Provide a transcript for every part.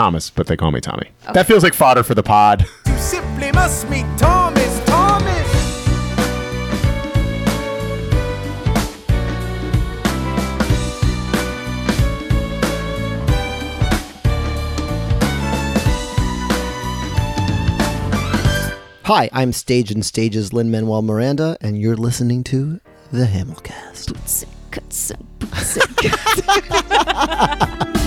Thomas, but they call me Tommy. That feels like fodder for the pod. You simply must meet Thomas, Thomas. Hi, I'm Stage and Stage's Lin Manuel Miranda, and you're listening to the Hamilcast.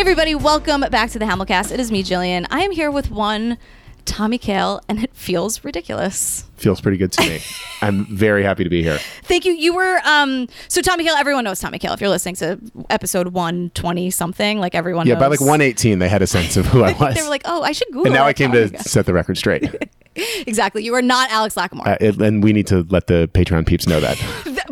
Hey, everybody, welcome back to the Hamilcast. It is me, Gillian. I am here with one Tommy Kail, and it feels ridiculous. Feels pretty good to me. I'm very happy to be here. Thank you. You were, um, so Tommy Kail, everyone knows Tommy Kail. If you're listening to episode 120 something, like everyone Yeah, knows. by like 118, they had a sense of who I was. they were like, oh, I should Google and now. I came Oh my to set the record straight. Exactly. You are not Alex Lacamoire. Uh, it- and we need to let the Patreon peeps know that.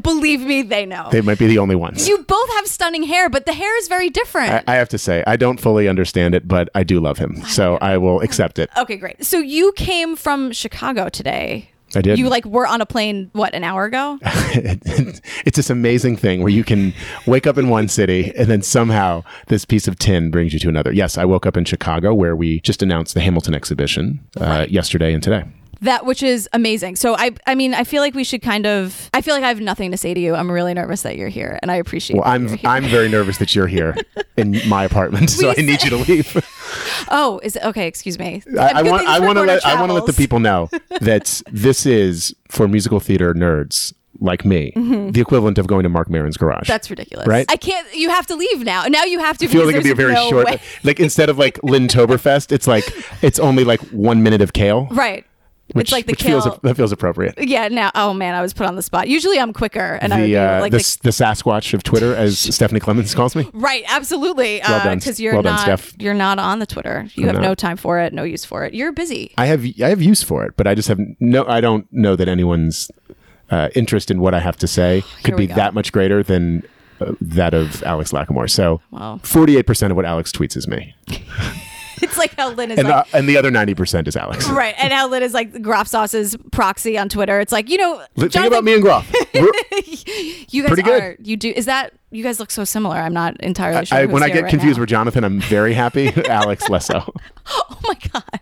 Believe me, they know. They might be the only ones. you both have stunning hair, but the hair is very different. I, I have to say, I don't fully understand it, but I do love him. So I will accept it. okay, great. So you came from Chicago today. I did. You like were on a plane, what, an hour ago? it's this amazing thing where you can wake up in one city and then somehow this piece of tin brings you to another. Yes, I woke up in Chicago where we just announced the Hamilton exhibition uh, yesterday and today. That which is amazing. So I I mean I feel like we should kind of I feel like I have nothing to say to you. I'm really nervous that you're here and I appreciate Well, I'm. I'm very nervous that you're here in my apartment, so I need you to leave. Oh, is it okay, excuse me. I, want I want to let I want to let the people know that this is for musical theater nerds like me the equivalent of going to Marc Maron's garage. Mm-hmm. That's ridiculous. Right? I can't you have to leave now. Now you have to I feel like it'd be a very no short. way- Like instead of like Lynn Toberfest, it's like it's only like one minute of kale. Right. Which, it's like the kale. feels that feels appropriate. yeah, now oh man, I was put on the spot. Usually I'm quicker and I would the uh, like the, the, the Sasquatch of Twitter, as Stephanie Klemons calls me. Right, absolutely. Well done. Because you're Well done, not Steph. you're not on the Twitter. You I'm have not. no time for it, no use for it. You're busy. I have I have use for it, but I just have no. I don't know that anyone's uh, interest in what I have to say could be go. that much greater than uh, that of Alex Lacamoire. So, forty eight percent of what Alex tweets is me, It's like how Lin is and like the, and the other ninety percent is Alex. Right, and how Lin is like Groffsauce's proxy on Twitter. It's like you know, Think Jonathan, about me and Groff. You guys Pretty good. are. You do. Is that you guys look so similar? I'm not entirely sure. I, when I get right confused now. with Jonathan, I'm very happy. Alex less so. Oh my god.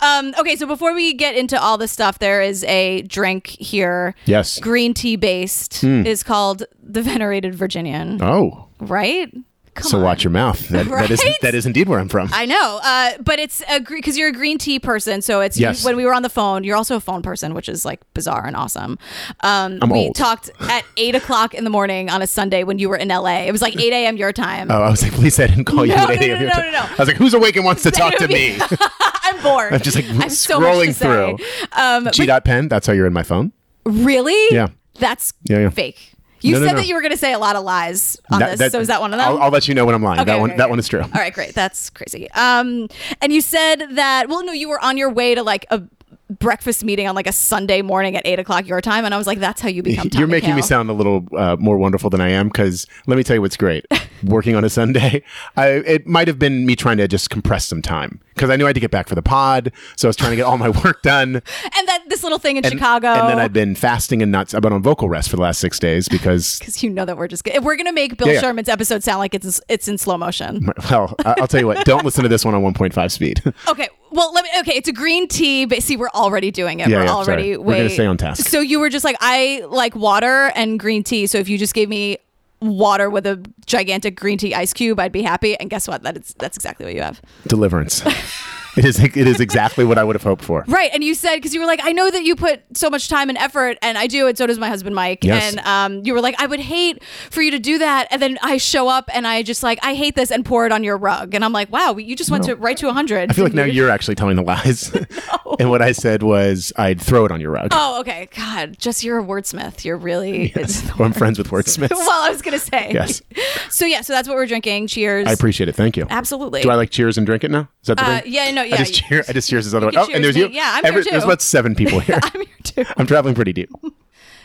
Um, okay, so before we get into all this stuff, there is a drink here. Yes. Green tea based. is called the Venerated Virginian. Oh, Right. Come so on. watch your mouth. That, that is Right? that is indeed where I'm from. I know, uh, but it's a because you're a green tea person, so it's Yes. when we were on the phone. You're also a phone person, which is like bizarre and awesome. Um, I'm we old. talked at eight o'clock in the morning on a Sunday when you were in LA. It was like eight a.m. your time. Oh, I was like, please, I didn't call you No, at 8 no, a.m. no, your no, time. no, no. I was like, who's awake and wants to talk to me? I'm bored. I'm just like I have so much scrolling say. through. Um, G. dot pen. That's how you're in my phone. really? Yeah. That's Yeah, yeah. fake. You No, no, said no. that you were going to say a lot of lies on That- this. so is that one of them? I'll, I'll let you know when I'm lying. Okay, that one. okay, that one is true. All right, great. That's crazy. Um, and you said that. Well, no, you were on your way to like a breakfast meeting on like a Sunday morning at eight o'clock your time, and I was like, "That's how you become." Tommy You're making me sound a little uh, more wonderful than I am because let me tell you what's great. Working on a Sunday, I, it might have been me trying to just compress some time because I knew I had to get back for the pod, so I was trying to get all my work done. and that this little thing in And, Chicago. and then I've been fasting and nuts. I've been on vocal rest for the last six days because, because you know that we're just good. We're gonna make Bill Yeah, yeah. Sherman's episode sound like it's it's in slow motion. well, I'll tell you what. Don't listen to this one on 1.5 speed. Okay, well, let me. Okay, it's a green tea. But see, we're already doing it. Yeah, we're yeah, already. sorry. We're gonna stay on task. So you were just like, I like water and green tea. So if you just gave me water with a gigantic green tea ice cube, I'd be happy. And guess what? That is that's exactly what you have. Deliverance. it is. It is exactly what I would have hoped for. Right. And you said, because you were like, I know that you put so much time and effort, and I do, and so does my husband, Mike. Yes. And um, you were like, I would hate for you to do that. And then I show up and I just like, I hate this and pour it on your rug. And I'm like, wow, you just went to right to 100. I feel like now you're actually telling the lies. no. and what I said was I'd throw it on your rug. Oh, okay. God, just you're a wordsmith. You're really. Or I'm friends with wordsmiths. well, I was gonna say. Yes. So yeah, so that's what we're drinking. Cheers. I appreciate it. Thank you. Absolutely. Do I like cheers and drink it now? Is that the Uh, thing? yeah, no, yeah. I just cheer. I just cheers this other one. can Oh, and cheers there's you. Yeah, I'm here too. There's about seven people here. I'm here too. I'm traveling pretty deep.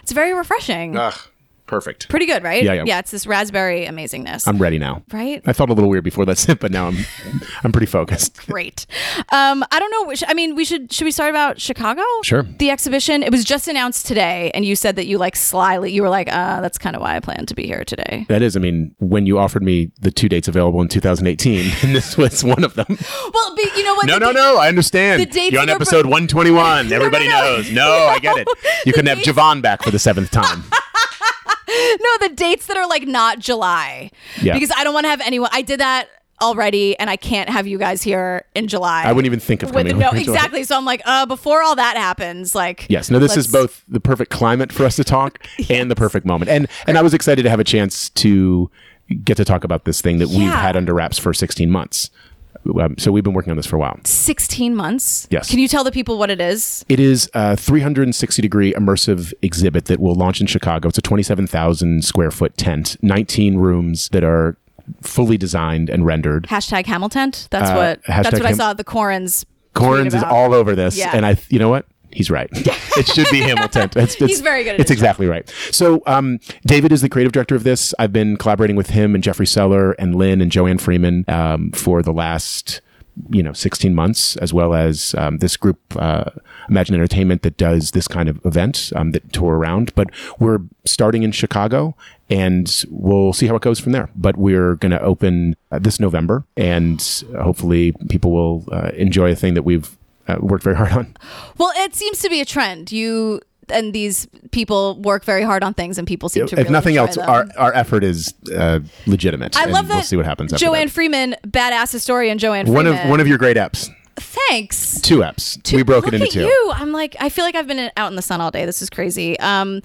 It's very refreshing. Ugh. Perfect. Pretty good, right? Yeah, yeah. Yeah, it's this raspberry amazingness. I'm ready now. right? I felt a little weird before that sip, but now I'm I'm pretty focused. Great. Um, I don't know. which- I mean, we should should we start about Chicago? Sure. The exhibition. It was just announced today, and you said that you like slyly. You were like, uh, "That's kind of why I plan to be here today." That is, I mean, when you offered me the two dates available in 2018, and this was one of them. Well, but you know what? No, no, no. I understand. the dates You're on episode pro- 121. Everybody no. knows. No, I get it. You couldn't have Javon back for the seventh time. No, the dates that are like not July. Yeah. Because I don't want to have anyone. I did that already, and I can't have you guys here in July. I wouldn't even think of With no, over to July. exactly. So I'm like, uh, before all that happens, like, Yes. No, this is both the perfect climate for us to talk and the perfect moment. And and I was excited to have a chance to get to talk about this thing that we've had under wraps for 16 months. Um, so we've been working on this for a while. 16 months. Yes. Can you tell the people what it is? It is a 360 degree immersive exhibit that will launch in Chicago. It's a 27,000 square foot tent, 19 rooms that are fully designed and rendered. Hashtag Hamilton. That's Uh, what. That's what I Ham- saw. The Korins. Korins is all over this, Yeah. and I, you know what? He's right. it should be Hamilton. It's, it's, He's very good at It's his job. exactly right. So, um, David is the creative director of this. I've been collaborating with him and Jeffrey Seller and Lin and Joanne Freeman um, for the last, you know, 16 months, as well as um, this group, uh, Imagine Entertainment, that does this kind of event um, that tour around. But we're starting in Chicago, and we'll see how it goes from there. But we're going to open uh, this November, and hopefully, people will uh, enjoy a thing that we've uh, worked very hard on. Well, it seems to be a trend. You and these people work very hard on things, and people seem to. if really nothing else, them. our, our effort is uh, legitimate. I love that. We'll see what happens. After Joanne. Freeman, badass historian Joanne one Freeman. of one of your great eps, thanks. two eps. we broke it into at two. you. I'm like, I feel like I've been in- out in the sun all day. This is crazy. Um,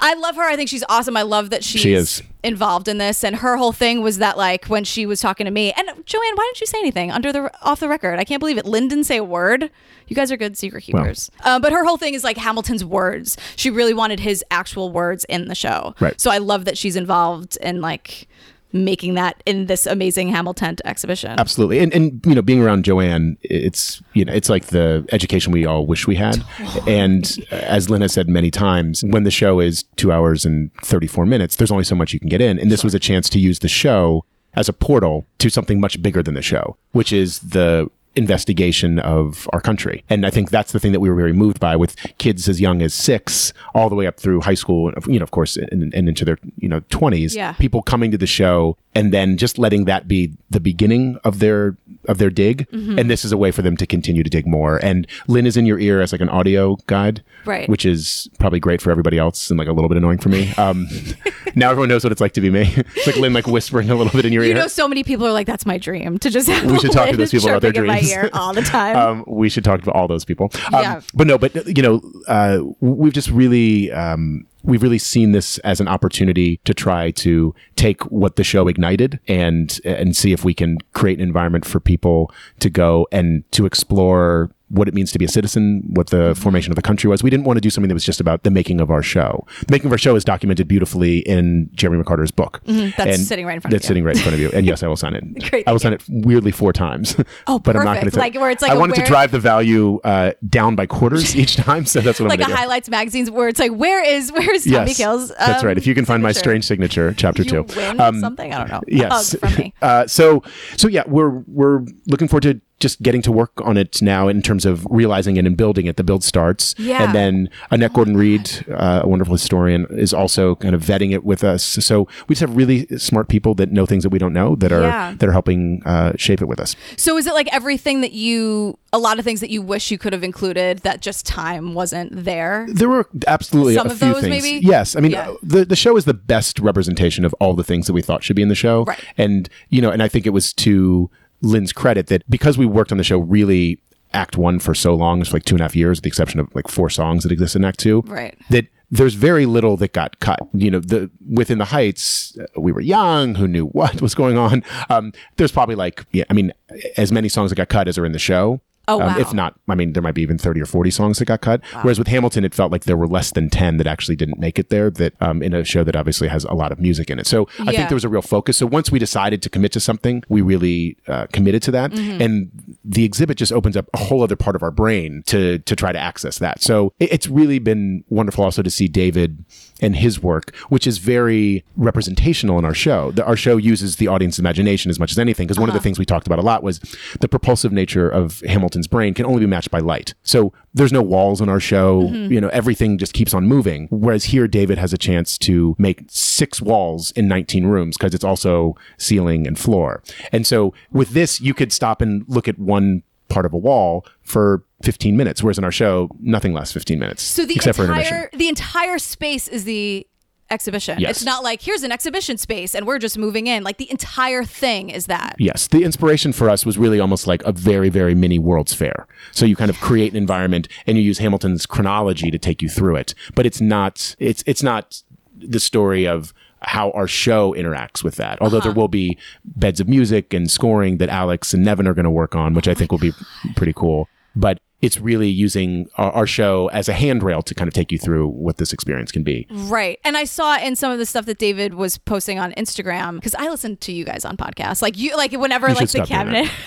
I love her. I think she's awesome. I love that she's She is. involved in this. And her whole thing was that, like, when she was talking to me, and Joanne, why didn't you say anything under the off the record? I can't believe it. Lin didn't say a word. You guys are good secret keepers. Uh, but her whole thing is like Hamilton's words. She really wanted his actual words in the show. Right. So I love that she's involved in like making that in this amazing Hamilton exhibition. Absolutely, and and you know, being around Joanne, it's you know, it's like the education we all wish we had. And uh, as Lin has said many times, when the show is two hours and thirty four minutes, there's only so much you can get in, and this was a chance to use the show as a portal to something much bigger than the show, which is the investigation of our country. And I think that's the thing that we were very moved by with kids as young as six all the way up through high school, you know, of course, and, and into their, you know, twenties, Yeah. people coming to the show and then just letting that be the beginning of their, of their dig. Mm-hmm. And this is a way for them to continue to dig more. And Lin is in your ear as like an audio guide, Right. Which is probably great for everybody else and like a little bit annoying for me. Um, now everyone knows what it's like to be me. It's like Lin like whispering a little bit in your ear. You know, so many people are like, "That's my dream to just have." We should talk to those people about their in dreams. my ear all the time. um, we should talk to all those people. Um, Yeah. But no, but you know, uh, we've just really, um, we've really seen this as an opportunity to try to take what the show ignited and and see if we can create an environment for people to go and to explore what it means to be a citizen, what the Mm-hmm. formation of the country was. We didn't want to do something that was just about the making of our show. The making of our show is documented beautifully in Jeremy McCarter's book. Mm-hmm. That's And sitting right in front of That's you. sitting right in front of you. And yes, I will sign it. Great, I will sign it weirdly four times. Oh, but I'm not going perfect. to Like, where it's like I a wanted to drive the value uh, down by quarters each time, so that's what like I'm a going to do. highlights magazines where it's like, "Where is where's Tommy Yes, Kills?" that's um, right. If you can find my strange signature, chapter you two. Um, something. I don't know. Yes. A me. Uh, so, so yeah, we're we're looking forward to just getting to work on it now in terms of realizing it and building it. The build starts, Yeah. and then Annette Gordon Reed, uh, a wonderful historian, is also kind of vetting it with us. So we just have really smart people that know things that we don't know that are Yeah. that are helping uh, shape it with us. So is it like everything that you, a lot of things that you wish you could have included that just time wasn't there? There were absolutely Some a of few those, things. maybe? Yes, I mean Yeah. uh, the the show is the best representation of all the things that we thought should be in the show. Right. And you know, and I think it was to Lin's credit that because we worked on the show really Act One for so long, it's like two and a half years, with the exception of like four songs that exist in Act Two. Right. That there's very little that got cut. You know, the within the Heights, we were young. Who knew what was going on? Um, there's probably like, yeah, I mean, as many songs that got cut as are in the show. Oh, Um, wow. if not, I mean, there might be even 30 or 40 songs that got cut. Whereas with Hamilton, it felt like there were less than 10 that actually didn't make it there that um, in a show that obviously has a lot of music in it. So I think there was a real focus. So once we decided to commit to something, we really uh, committed to that. Mm-hmm. And the exhibit just opens up a whole other part of our brain to, to try to access that. So it- it's really been wonderful also to see David and his work, which is very representational in our show. The, our show uses the audience imagination as much as anything, because one of the uh-huh. things we talked about a lot was the propulsive nature of Hamilton's brain can only be matched by light. So there's no walls in our show. Mm-hmm. You know, everything just keeps on moving. Whereas here, David has a chance to make six walls in 19 rooms because it's also ceiling and floor. And so with this, you could stop and look at one part of a wall for 15 minutes, whereas in our show, nothing less 15 minutes. So the entire the entire space is the exhibition. Yes. It's not like here's an exhibition space and we're just moving in. Like the entire thing is that. Yes, the inspiration for us was really almost like a very, very mini World's Fair. So you kind of create an environment and you use Hamilton's chronology to take you through it, but it's not it's it's not the story of how our show interacts with that. Although there will be beds of music and scoring that Alex and Nevin are going to work on, which I think will be pretty cool. But it's really using our, our show as a handrail to kind of take you through what this experience can be. Right. And I saw in some of the stuff that David was posting on Instagram because I listen to you guys on podcasts. Like you like whenever You like the cabinet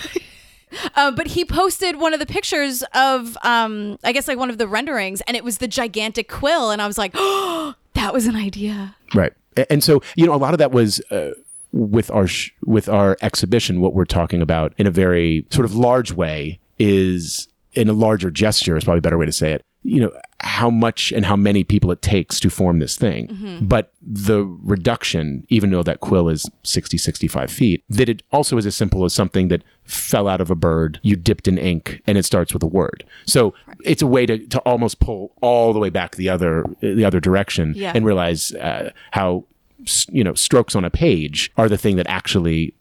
Uh, but he posted one of the pictures of, um, I guess, like one of the renderings, and it was the gigantic quill, and I was like, "Oh, that was an idea." Right. And so, you know, a lot of that was uh, with our sh- with our exhibition what we're talking about in a very sort of large way is in a larger gesture is probably a better way to say it. You know, how much and how many people it takes to form this thing. But the reduction, even though that quill is 60, 65 feet, that it also is as simple as something that fell out of a bird, you dipped in ink, and it starts with a word. So it's a way to, to almost pull all the way back the other the other direction Yeah. and realize uh, how you know strokes on a page are the thing that actually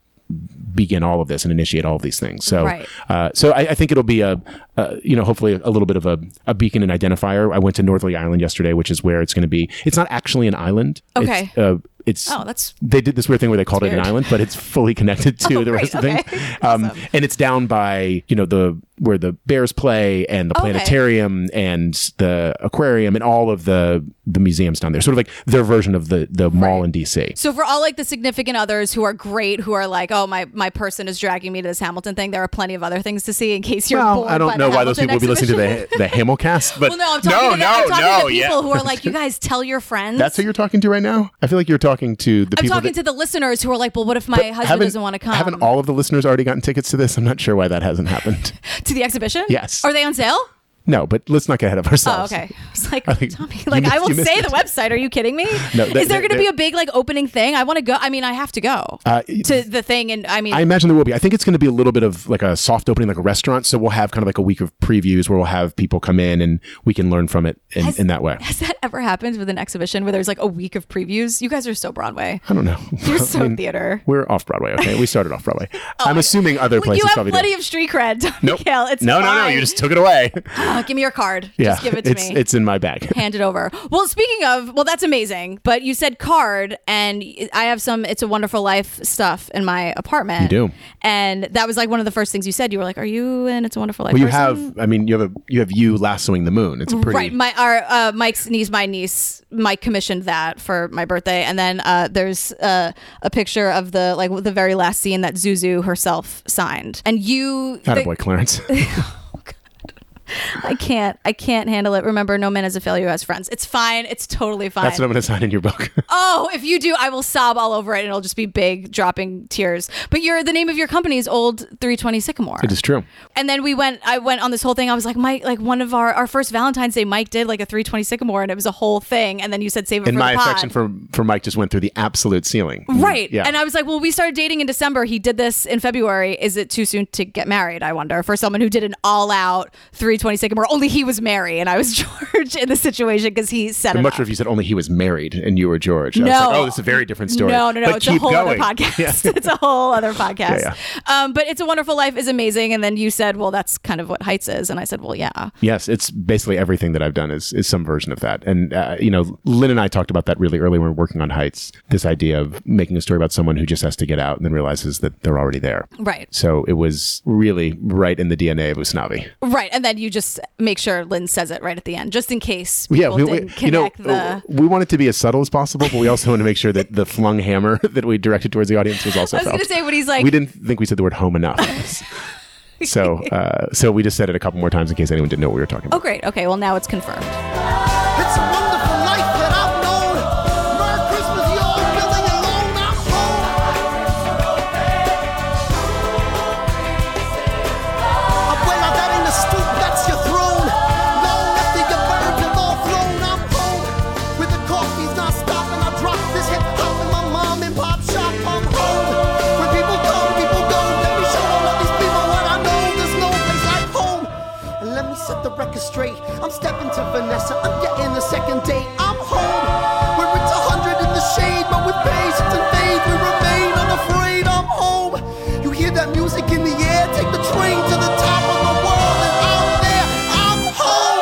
begin all of this and initiate all of these things. So, Right. uh, so I, I think it'll be a, uh, you know, hopefully a, little bit of a, a beacon and identifier. I went to Northerly Island yesterday, which is where it's going to be. It's not actually an island. Okay. It's, uh, it's Oh, that's they did this weird thing where they called it an island, but it's fully connected to Oh, the rest great. of the Okay. things. Um, and it's down by you know the where the bears play and the Okay. planetarium and the aquarium and all of the the museums down there. Sort of like their version of the the mall in DC. So for all like the significant others who are great, who are like, oh my my person is dragging me to this Hamilton thing, there are plenty of other things to see in case you're Well, bored. I don't know why those people will be listening to the the Hamilcast, but Well, no, I'm talking, No, to, the, no, talking no, to people yeah. who are like, you guys tell your friends. that's who you're talking to right now. I feel like you're talking to the people I'm talking that, to the listeners who are like, well, what if my husband doesn't want to come Haven't all of the listeners already gotten tickets to this? I'm not sure why that hasn't happened. to the exhibition? Yes. Are they on sale? No, but let's not get ahead of ourselves. Oh, okay. I was like, think Tommy, like missed- I will say it. the website. Are you kidding me? No, is there going to be a big like opening thing? I want to go. I mean, I have to go Uh, to the thing, and I mean, I imagine there will be. I think it's going to be a little bit of like a soft opening, like a restaurant. So we'll have kind of like a week of previews where we'll have people come in and we can learn from it in, Has- in that way. has that ever happened with an exhibition where there's like a week of previews? You guys are so Broadway. I don't know. You're I so mean, theater. We're off Broadway. Okay, we started off Broadway. I'm assuming other Well, places you have probably plenty do. of street cred, Nope. Mikhail. It's no, no, no. You just took it away. Uh, give me your card. yeah, Just give it to it's me. it's in my bag. hand it over. Well, speaking of, well, that's amazing. But you said card, and I have some "It's a Wonderful Life" stuff in my apartment. You do. and that was like one of the first things you said. You were like, "Are you in It's a Wonderful Life?" Well, you person?" have. I mean, you have a you have you lassoing the moon. It's a pretty. Right, my our uh, Mike's niece, my niece, Mike commissioned that for my birthday, and then uh, there's uh, a picture of the like the very last scene that Zuzu herself signed, and you. the- Attaboy, Clarence. I can't, I can't handle it. Remember, no man is a failure has friends. It's fine. It's totally fine. That's what I'm going to sign in your book. Oh, if you do, I will sob all over it and it'll just be big dropping tears. But you're the name of your company is Old 320 Sycamore. it is true. And then we went I went on this whole thing. I was like, Mike, like one of our our first Valentine's Day, Mike did like a 320 Sycamore and it was a whole thing. And then you said save it And for my affection for for Mike just went through the absolute ceiling. Right. Yeah. And I was like, well, we started dating in December. He did this in February. Is it too soon to get married? I wonder for someone who did an all out 320 Sycamore. Only he was Mary and I was George in the situation because he set I'm much sure if you said only he was married and you were George. I was No. like, oh, this is a very different story. No, no, no. But it's a whole going. other podcast. it's a whole other podcast. Yeah, Um, but It's a Wonderful Life is amazing. And then you said, well, that's kind of what Heights is. And I said, well, yeah. Yes, it's basically everything that I've done is is some version of that. And uh, you know, Lin and I talked about that really early when we were working on Heights. This idea of making a story about someone who just has to get out and then realizes that they're already there. Right. So it was really right in the DNA of Usnavi. Right. And then you just make sure Lin says it right at the end, just in case Yeah, we, we- you know, the. we want it to be as subtle as possible, but we also want to make sure that the flung hammer that we directed towards the audience was also I was going to say when he's like, we didn't think we said the word home enough. so, uh, so we just said it a couple more times in case anyone didn't know what we were talking about. oh, great. Okay. Well, now it's confirmed. Date. I'm home. Where it's a hundred in the shade, but with patience and faith, we remain unafraid. I'm home. You hear that music in the air? Take the train to the top of the world, and out there, I'm home.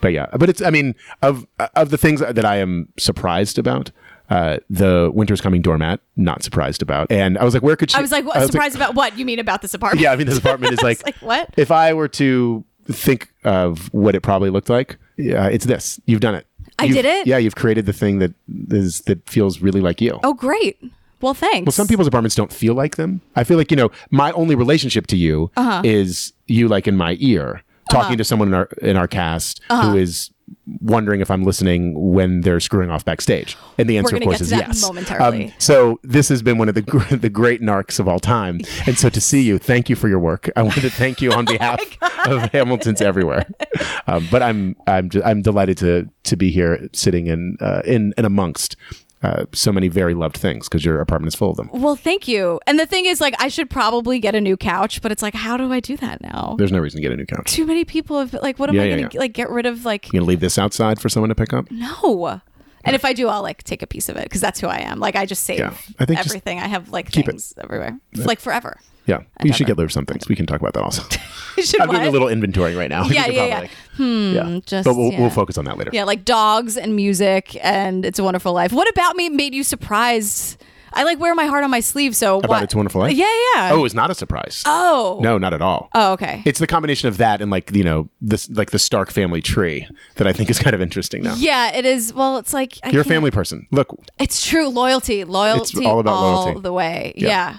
But yeah, but it's I mean of of the things that I am surprised about. Uh, the winter's coming doormat, not surprised about, and I was like, where could she? I was like, what, surprised about what? You mean about this apartment? Yeah, I mean, this apartment is like, like, what? If I were to think of what it probably looked like, yeah, it's this. You've done it. I You've- did it? Yeah, you've created the thing that is that feels really like you. Oh, great. Well, thanks. Well, some people's apartments don't feel like them. I feel like you know, my only relationship to you Uh-huh. is you, like in my ear, talking to someone in our in our cast Uh-huh. who is wondering if I'm listening when they're screwing off backstage. And the answer, of course, is to that yes. Um, so this has been one of the gr- the great narcs of all time, and so to see you, thank you for your work. I want to thank you on behalf of Hamilton's everywhere. Um, but I'm I'm just, I'm delighted to to be here, sitting in uh, in and amongst. Uh, so many very loved things because your apartment is full of them. Well, thank you. And the thing is, like, I should probably get a new couch, but it's like, how do I do that now? There's no reason to get a new couch. Too many people have like, what am Yeah, I yeah, gonna yeah. like get rid of? Like, You gonna leave this outside for someone to pick up? no. And if I do, I'll like take a piece of it because that's who I am. Like, I just save Yeah. I think everything. I have like keep it. things everywhere, like forever. Yeah, we should get rid of some things. We can talk about that also. I'm doing a little inventorying right now. Yeah, could yeah, probably, yeah. Hmm, yeah. just- but we'll, yeah. we'll focus on that later. Yeah, like dogs and music, and it's a wonderful life. What about me made you surprised? I like wear my heart on my sleeve. So About what? It's a Wonderful Life? Yeah, yeah. Oh, it's not a surprise. oh, No, not at all. Oh, okay. It's the combination of that and like you know this like the Stark family tree that I think is kind of interesting now. yeah, it is. Well, it's like I You're a family person. Look, It's true. Loyalty. Loyalty. it's all about all loyalty. the way. Yeah. Yeah.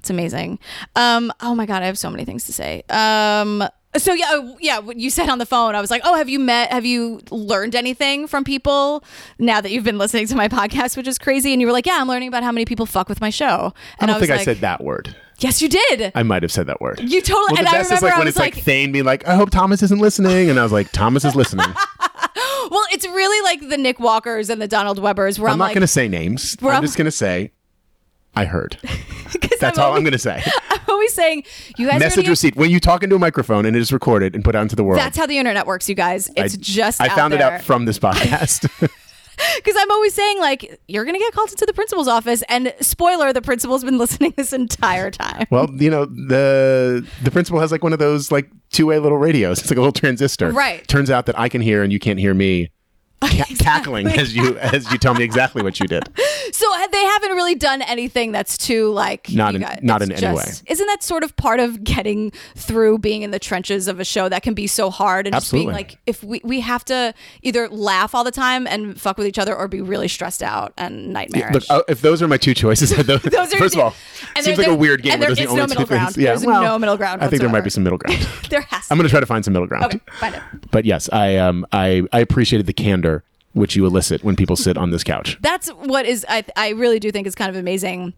It's amazing. Um, oh my God, I have so many things to say. Um, so yeah, oh, yeah, what you said on the phone, I was like, oh, have you met, have you learned anything from people now that you've been listening to my podcast, which is crazy? And you were like, yeah, I'm learning about how many people fuck with my show. I And don't was think I said that word. Yes, you did. I might have said that word. You totally- Well, and the I best is like when it's like, like- Thayne being like, "I hope Thomas isn't listening," and I was like, "Thomas is listening." well, it's really like the Nick Walkers and the Donald Webbers where I'm, I'm not like, going to say names. I'm I'm- just going to say, I heard. That's I'm all I'm going to say. I'm always saying, you guys Message receipt. When you talk into a microphone and it is recorded and put out into the world. That's how the internet works, you guys. It's I- just I found it out from this podcast. Because I'm always saying, like, you're going to get called into the principal's office. And spoiler, the principal's been listening this entire time. well, you know, the the principal has like one of those like two way little radios. It's like a little transistor. Right. Turns out that I can hear and you can't hear me. Ca- cackling as you as you tell me exactly what you did. So they haven't really done anything that's too, like, Not in- guys- not in any way. Isn't that sort of part of getting through being in the trenches of a show that can be so hard and just being like, if we, we have to either laugh all the time and fuck with each other or be really stressed out and nightmarish. Look, uh, if those are my two choices, those, Those are- first of all, and seems like a weird game. and there those the no only middle things. ground. Yeah, There's well, no middle ground I think there might be some middle ground. there has to I'm going to try to find some middle ground. Okay, find it. But yes, I um I I appreciated the candor which you elicit when people sit on this couch. that's what is I I really do think is kind of amazing.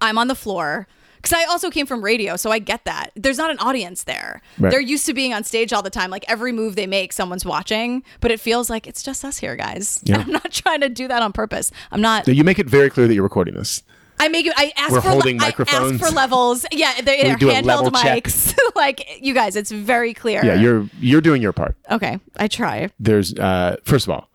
I'm on the floor because I also came from radio, so I get that. There's not an audience there. Right. They're used to being on stage all the time. Like every move they make, someone's watching, but it feels like it's just us here, guys. Yeah. I'm not trying to do that on purpose. I'm not. You make it very clear that you're recording this. I make it. I ask We're for. holding I microphones. ask for levels. Yeah, they, they're do a level handheld mics. like you guys, it's very clear. Yeah, you're you're doing your part. okay. I try. There's uh first of all,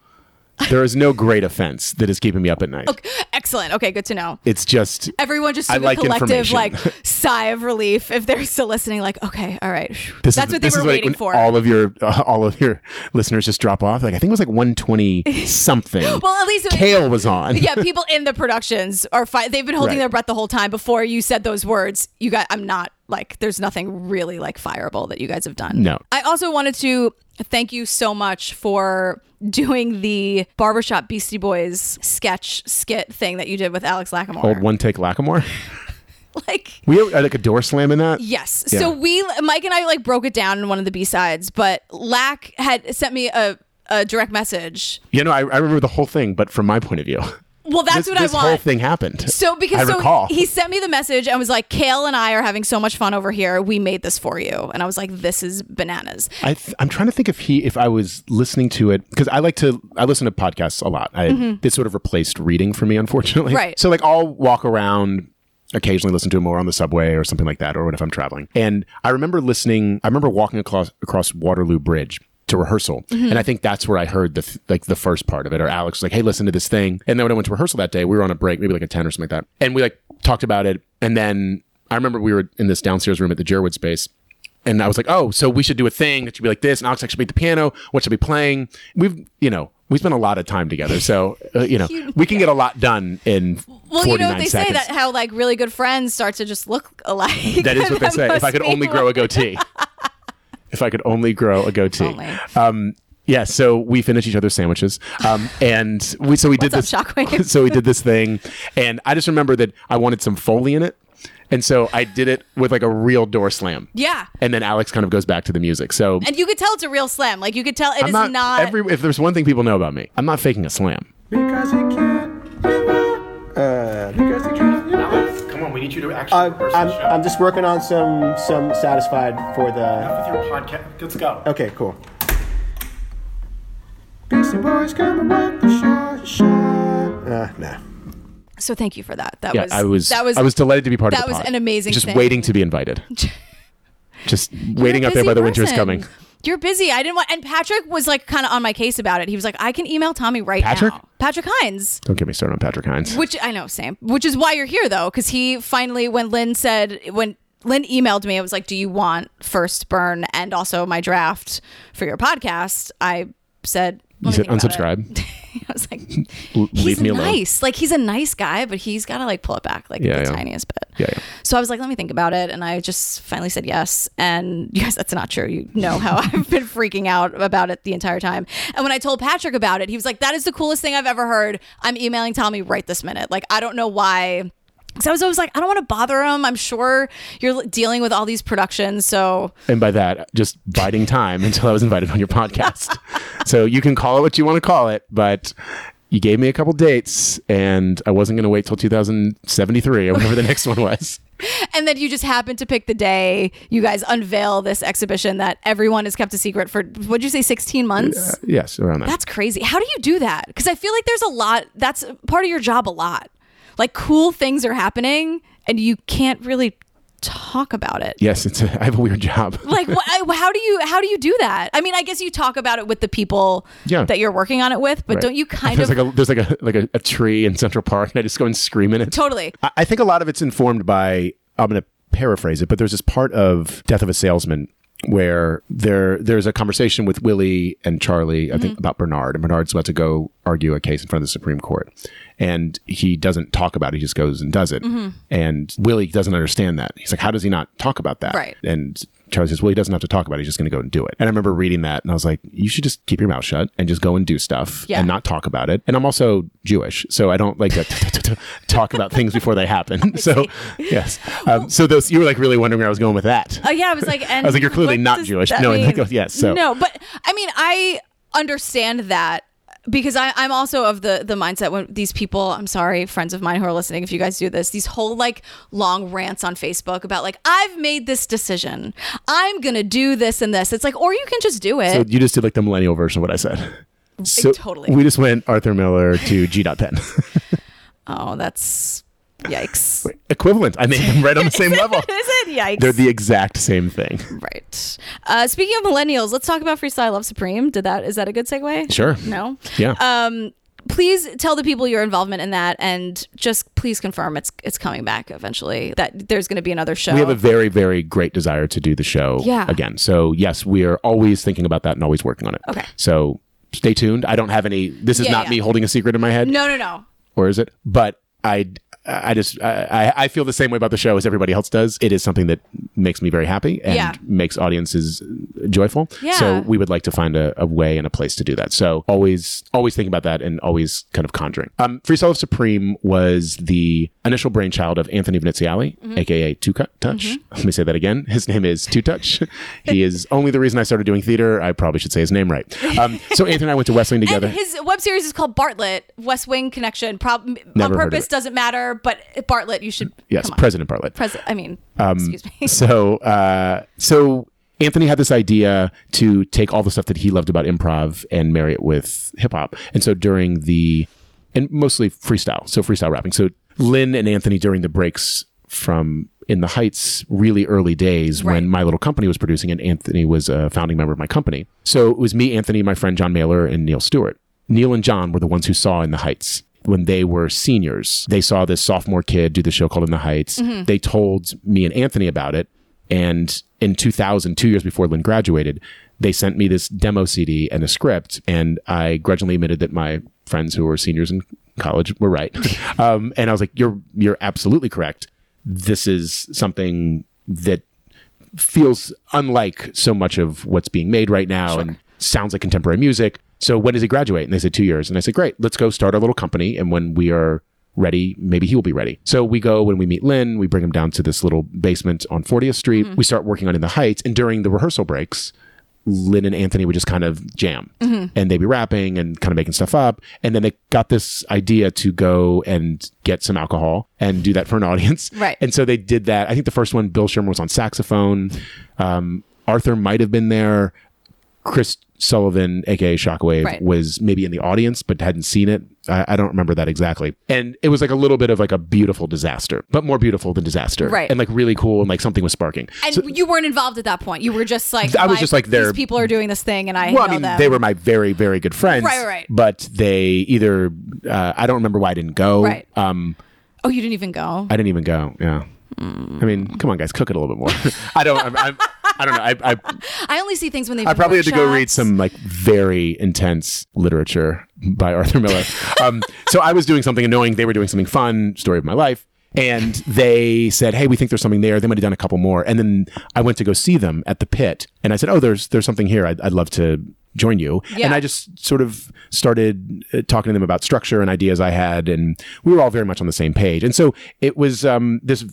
there is no great offense that is keeping me up at night. Excellent. Okay, good to know. It's just Everyone just I like a collective like sigh of relief if they're still listening. Like, okay, all right, this that's is, what they were like waiting when for. all of your uh, all of your listeners just drop off. Like I think it was like 120 something. well, at least Kail was on. yeah, people in the productions are fi- they've been holding Right. their breath the whole time before you said those words. You got I'm not like there's nothing really like fireable that you guys have done. No. I also wanted to thank you so much for doing the barbershop Beastie Boys sketch skit thing that you did with Alex Lacamoire. Old one take Lacamoire. like We had like a door slam in that. Yes. Yeah. So we, Mike and I, like broke it down in one of the B sides, but Lack had sent me a, a direct message. You know, I, I remember the whole thing, but from my point of view, Well, that's this, what this I want. This whole thing happened. So because I so recall. he sent me the message and was like, "Kail and I are having so much fun over here. We made this for you." And I was like, "This is bananas." I th- I'm trying to think if he if I was listening to it because I like to I listen to podcasts a lot. I this sort of replaced reading for me, unfortunately. Mm-hmm. Right. So like I'll walk around. Occasionally listen to it more on the subway or something like that, or if I'm traveling. And I remember listening. I remember walking across across Waterloo Bridge to rehearsal, Mm-hmm. and I think that's where I heard the th- like the first part of it. Or Alex was like, "Hey, listen to this thing." And then when I went to rehearsal that day, we were on a break, maybe like a ten or something like that, and we like talked about it. And then I remember we were in this downstairs room at the Jerwood space, and I was like, oh, so we should do a thing that should be like this. And Alex actually played the piano. What should be playing? We've, you know, we spent a lot of time together. So, uh, you know, we can get a lot done in Well, you know what they seconds. say that how like really good friends start to just look alike. that is what they say. If I could be only grow a goatee. if I could only grow a goatee. Um, yeah, so we finished each other's sandwiches, um, and we so we did What's up, this. Shockwave? so we did this thing, and I just remember that I wanted some foley in it, and so I did it with like a real door slam. Yeah. and then Alex kind of goes back to the music. So And you could tell it's a real slam. Like you could tell it I'm is not, not. every. If there's one thing people know about me, I'm not faking a slam. Because it can't. Uh, because it can't. Come on, we need you to actually. I'm, I'm, I'm just working on some some satisfied for the. with your podcast. Let's go. Okay, cool. Beastie Boys coming with the shot, shot. Uh, nah. so thank you for that. That Yeah, was I was. that was I was delighted to be part of that the was pod. an amazing Just thing. waiting to be invited. Just You're waiting up there busy by the winter is coming. You're busy. I didn't want, and Patrick was like kind of on my case about it. He was like, I can email Tommy right Patrick? now. Patrick Hinds. Don't get me started on Patrick Hinds. Which I know, Sam. Which is why you're here though, because he finally, when Lin said, when Lin emailed me, I was like, "Do you want first burn and also my draft for your podcast?" I said, You "Let said unsubscribe. I was like, "He's leave me alone. nice. Like he's a nice guy, but he's got to like pull it back like Yeah, the yeah. tiniest bit." Yeah, yeah. So I was like, "Let me think about it," and I just finally said yes. And you guys, that's not true. You know how I've been freaking out about it the entire time. And when I told Patrick about it, he was like, "That is the coolest thing I've ever heard." I'm emailing Tommy right this minute. Like I don't know why. Because I was always like, I don't want to bother him. I'm sure you're dealing with all these productions. So And by that, just biding time until I was invited on your podcast. so you can call it what you want to call it, but you gave me a couple dates, and I wasn't going to wait till 2073 or whatever the next one was. and then you just happen to pick the day you guys unveil this exhibition that everyone has kept a secret for what'd you say 16 months Yes, around that. that's crazy how do you do that because i feel like there's a lot that's part of your job a lot like cool things are happening and you can't really talk about it yes, it's a, I have a weird job. like wh- how do you how do you do that i mean i guess you talk about it with the people Yeah. that you're working on it with but Right. don't you kind there's of like a there's like a like a, a tree in Central Park, and I just go and scream in it. totally I, I think a lot of it's informed by I'm going to paraphrase it, but there's this part of Death of a Salesman where there there's a conversation with Willie and Charlie, I think, mm-hmm. about Bernard, and Bernard's about to go argue a case in front of the Supreme Court, and he doesn't talk about it; he just goes and does it, and Willie doesn't understand that. He's like, "How does he not talk about that?" Right. And Charlie says, "Well, he doesn't have to talk about it; he's just going to go and do it." And I remember reading that, and I was like, "You should just keep your mouth shut and just go and do stuff Yeah. and not talk about it." And I'm also Jewish, so I don't like to talk about things before they happen. So, yes. Um, so those you were like really wondering where I was going with that. Oh yeah, I was like, I was like, you're clearly not Jewish. No, and mean? I go, yes, so- no, but I mean, I understand that because I, I'm also of the the mindset when these people, I'm sorry, friends of mine who are listening, if you guys do this, these whole like long rants on Facebook about like I've made this decision, I'm gonna do this and this. It's like, or you can just do it. So you just did like the millennial version of what I said. So totally. We just went Arthur Miller to G. Pen. oh, that's yikes. Equivalent. I made them right on the same level. Is it yikes? They're the exact same thing. right. Uh, speaking of millennials, let's talk about Freestyle Love Supreme. Did that is that a good segue? Sure. No. Yeah. Um, please tell the people your involvement in that, and just please confirm it's it's coming back eventually. That there's going to be another show. we have a very, very great desire to do the show Yeah. again. So yes, we are always thinking about that and always working on it. Okay. So stay tuned. I don't have any. This is Yeah, not yeah. me holding a secret in my head, no, no, no. or is it? But I. I just I, I feel the same way about the show as everybody else does. It is something that makes me very happy and Yeah. makes audiences joyful. Yeah. So we would like to find a, a way and a place to do that. So always always thinking about that and always kind of conjuring. Um, Freestyle Love Supreme was the initial brainchild of Anthony Veneziale, Mm-hmm. aka Two Cut Touch. Let me say that again. His name is Two Touch. he is only the reason I started doing theater. I probably should say his name right. Um, so Anthony and I went to West Wing together. And his web series is called Bartlett, West Wing Connection. Prob- on Never heard of purpose doesn't matter, but Bartlett, you should. yes. President Bartlett. Pres- I mean, Um, excuse me. so uh, so Anthony had this idea to take all the stuff that he loved about improv and marry it with hip hop. And so during the and mostly freestyle, so freestyle rapping. So Lin and Anthony during the breaks from in the Heights really early days Right. when My Little Company was producing and Anthony was a founding member of my company. So it was me, Anthony, my friend John Mailer, and Neil Stewart. Neil and John were the ones who saw In the Heights. When they were seniors, they saw this sophomore kid do the show called In the Heights. They told me and Anthony about it. And in 2000, two years before Lin graduated, they sent me this demo CD and a script. And I grudgingly admitted that my friends who were seniors in college were right. um, and I was like, "You're you're absolutely correct. This is something that feels unlike so much of what's being made right now and sounds like contemporary music. So when does he graduate? And they said two years. And I said, great, let's go start our little company. And when we are ready, maybe he will be ready. So we go when we meet Lin, we bring him down to this little basement on 40th Street. We start working on In the Heights. And during the rehearsal breaks, Lin and Anthony would just kind of jam and they'd be rapping and kind of making stuff up. And then they got this idea to go and get some alcohol and do that for an audience. Right. And so they did that. I think the first one, Bill Sherman was on saxophone. Um, Arthur might have been there. Chris Sullivan, aka Shockwave, Right. was maybe in the audience but hadn't seen it. I, I don't remember that exactly. And it was like a little bit of like a beautiful disaster, but more beautiful than disaster. Right. And like really cool and like something was sparking. And So- you weren't involved at that point. You were just like, I was just like, these people are doing this thing, and I well, I mean, them. they were my very, very good friends. Right, right. But they either, uh, I don't remember why I didn't go. Right. Um, oh, you didn't even go. I didn't even go. Yeah. I mean, come on, guys, cook it a little bit more. I don't. I'm, I'm, I don't know. I, I, I only see things when they. I probably had to go read some like very intense literature by Arthur Miller. um, so I was doing something annoying. They were doing something fun. Story of my life. And they said, "Hey, we think there's something there." They might have done a couple more. And then I went to go see them at the pit, and I said, "Oh, there's there's something here. I'd, I'd love to join you." Yeah. And I just sort of started uh, talking to them about structure and ideas I had, and we were all very much on the same page. And so it was um, this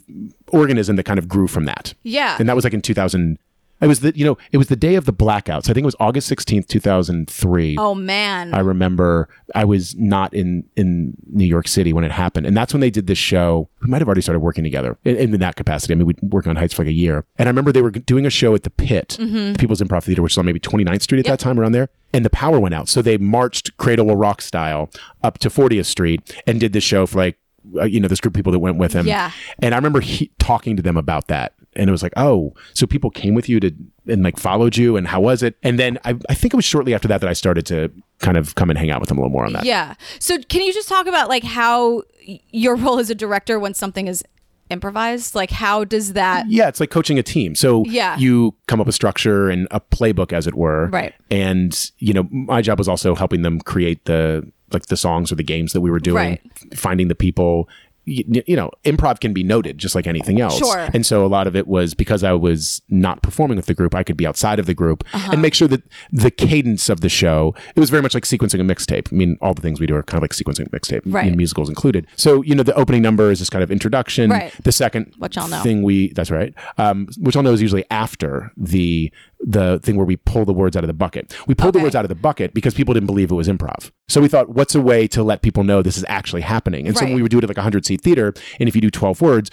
organism that kind of grew from that. Yeah. And that was like in 2000. It was the you know it was the day of the blackouts. I think it was August 16th, 2003. Oh man. I remember I was not in in New York City when it happened, and that's when they did this show. We might have already started working together in, in that capacity. I mean, we worked on Heights for like a year, and I remember they were doing a show at the Pit, the People's Improv Theater, which was on maybe 29th Street at that time, around there. And the power went out, so they marched Cradle Will Rock style up to 40th Street and did this show for like uh, you know this group of people that went with him. Yeah. And I remember he, talking to them about that. And it was like, oh, so people came with you to and like followed you, and how was it? And then I, I think it was shortly after that that I started to kind of come and hang out with them a little more on that. Yeah. So can you just talk about like how your role as a director when something is improvised? Like how does that Yeah, it's like coaching a team. So Yeah. you come up with structure and a playbook, as it were. Right. And you know, my job was also helping them create the like the songs or the games that we were doing, Right. finding the people. You, you know, improv can be noted just like anything else. Sure. And so a lot of it was because I was not performing with the group, I could be outside of the group Uh-huh. and make sure that the cadence of the show, it was very much like sequencing a mixtape. I mean, all the things we do are kind of like sequencing a mixtape, Right. musicals included. So, you know, the opening number is this kind of introduction. Right. The second What y'all know. thing we that's right um, which i'll know is usually after the the thing where we pull the words out of the bucket we pulled the words out of the bucket because people didn't believe it was improv So we thought, what's a way to let people know this is actually happening? And so Right. we would do it at like a 100 seat theater. And if you do 12 words,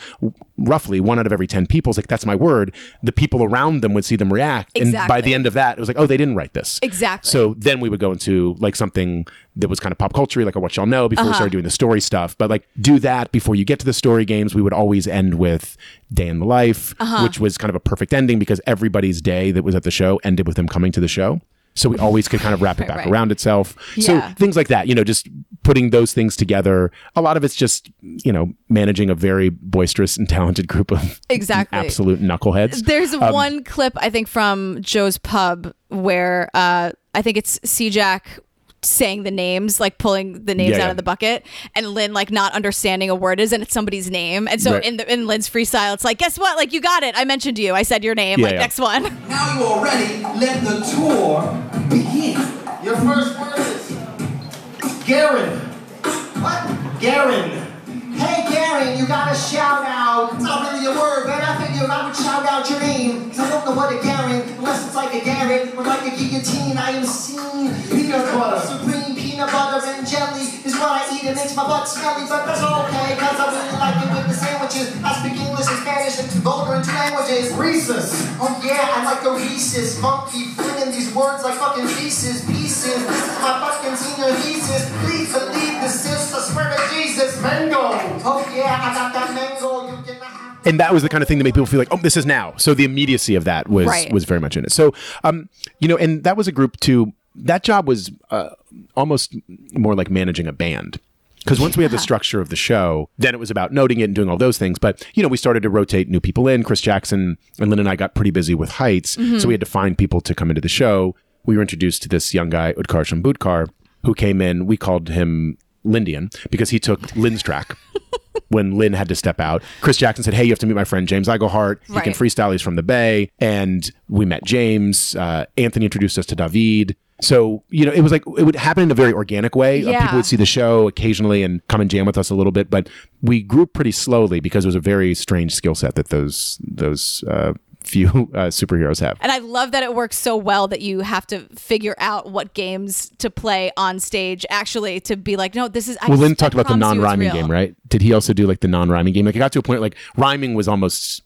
roughly one out of every 10 people is like, that's my word. The people around them would see them react. And by the end of that, it was like, oh, they didn't write this. Exactly. So then we would go into like something that was kind of pop culture, like a what y'all know before we Uh-huh. started doing the story stuff. But like do that before you get to the story games. We would always end with day in the life, Uh-huh. which was kind of a perfect ending because everybody's day that was at the show ended with them coming to the show. So we always could kind of wrap it back right. around itself. Yeah. So things like that, you know, just putting those things together. A lot of it's just, you know, managing a very boisterous and talented group of Exactly. absolute knuckleheads. There's Um, one clip I think from Joe's pub where uh, I think it's C Jack saying the names, like pulling the names Yeah, out yeah. of the bucket, and Lin like not understanding a word is, and it's somebody's name. And so Right. in the in Lin's freestyle, it's like, guess what? Like you got it. I mentioned you. I said your name. Yeah, like yeah. next one. Now you are ready. Let the tour begin. Your first word is Garen. What? Garen. Hey Garen, you got a shout out. It's not really a word, but I figured I would shout out your name. Cause I don't know what a Garen, unless it's like a Garrett or like a guillotine. I am seen. Peanut butter. Supreme peanut butter and jelly is what I eat. It makes my butt smelly, but that's okay. Cause I really like it with the sandwiches. I speak English and Spanish and vulgar in two languages. Reese's. Oh yeah, I like the Reese's. Monkey flinging these words like fucking pieces, pieces. This is my fucking senior thesis. Please believe Jesus. Mango. Oh yeah, I got that mango. You can have. and that was the kind of thing that made people feel like, oh, this is now. So the immediacy of that was Right. was very much in it. So, um, you know, and that was a group too. That job was uh, almost more like managing a band. Because once we had the structure of the show, then it was about noting it and doing all those things. But you know, we started to rotate new people in. Chris Jackson and Lin and I got pretty busy with Heights, so we had to find people to come into the show. We were introduced to this young guy, Utkarsh Ambudkar, who came in. We called him Lindian because he took Lin's track when Lin had to step out. Chris Jackson said, "Hey, you have to meet my friend James Iglehart. He can Right. freestyle. He's from the Bay." And we met James. Uh, Anthony introduced us to David. So you know, it was like it would happen in a very organic way. Uh, people would see the show occasionally and come and jam with us a little bit, but we grew pretty slowly because it was a very strange skill set that those those uh, few uh, superheroes have. And I love that it works so well that you have to figure out what games to play on stage. Actually, to be like, no, this is. I Well, Lin talked about the it's non-rhyming game, right? Did he also do like the non-rhyming game? Like it got to a point like rhyming was almost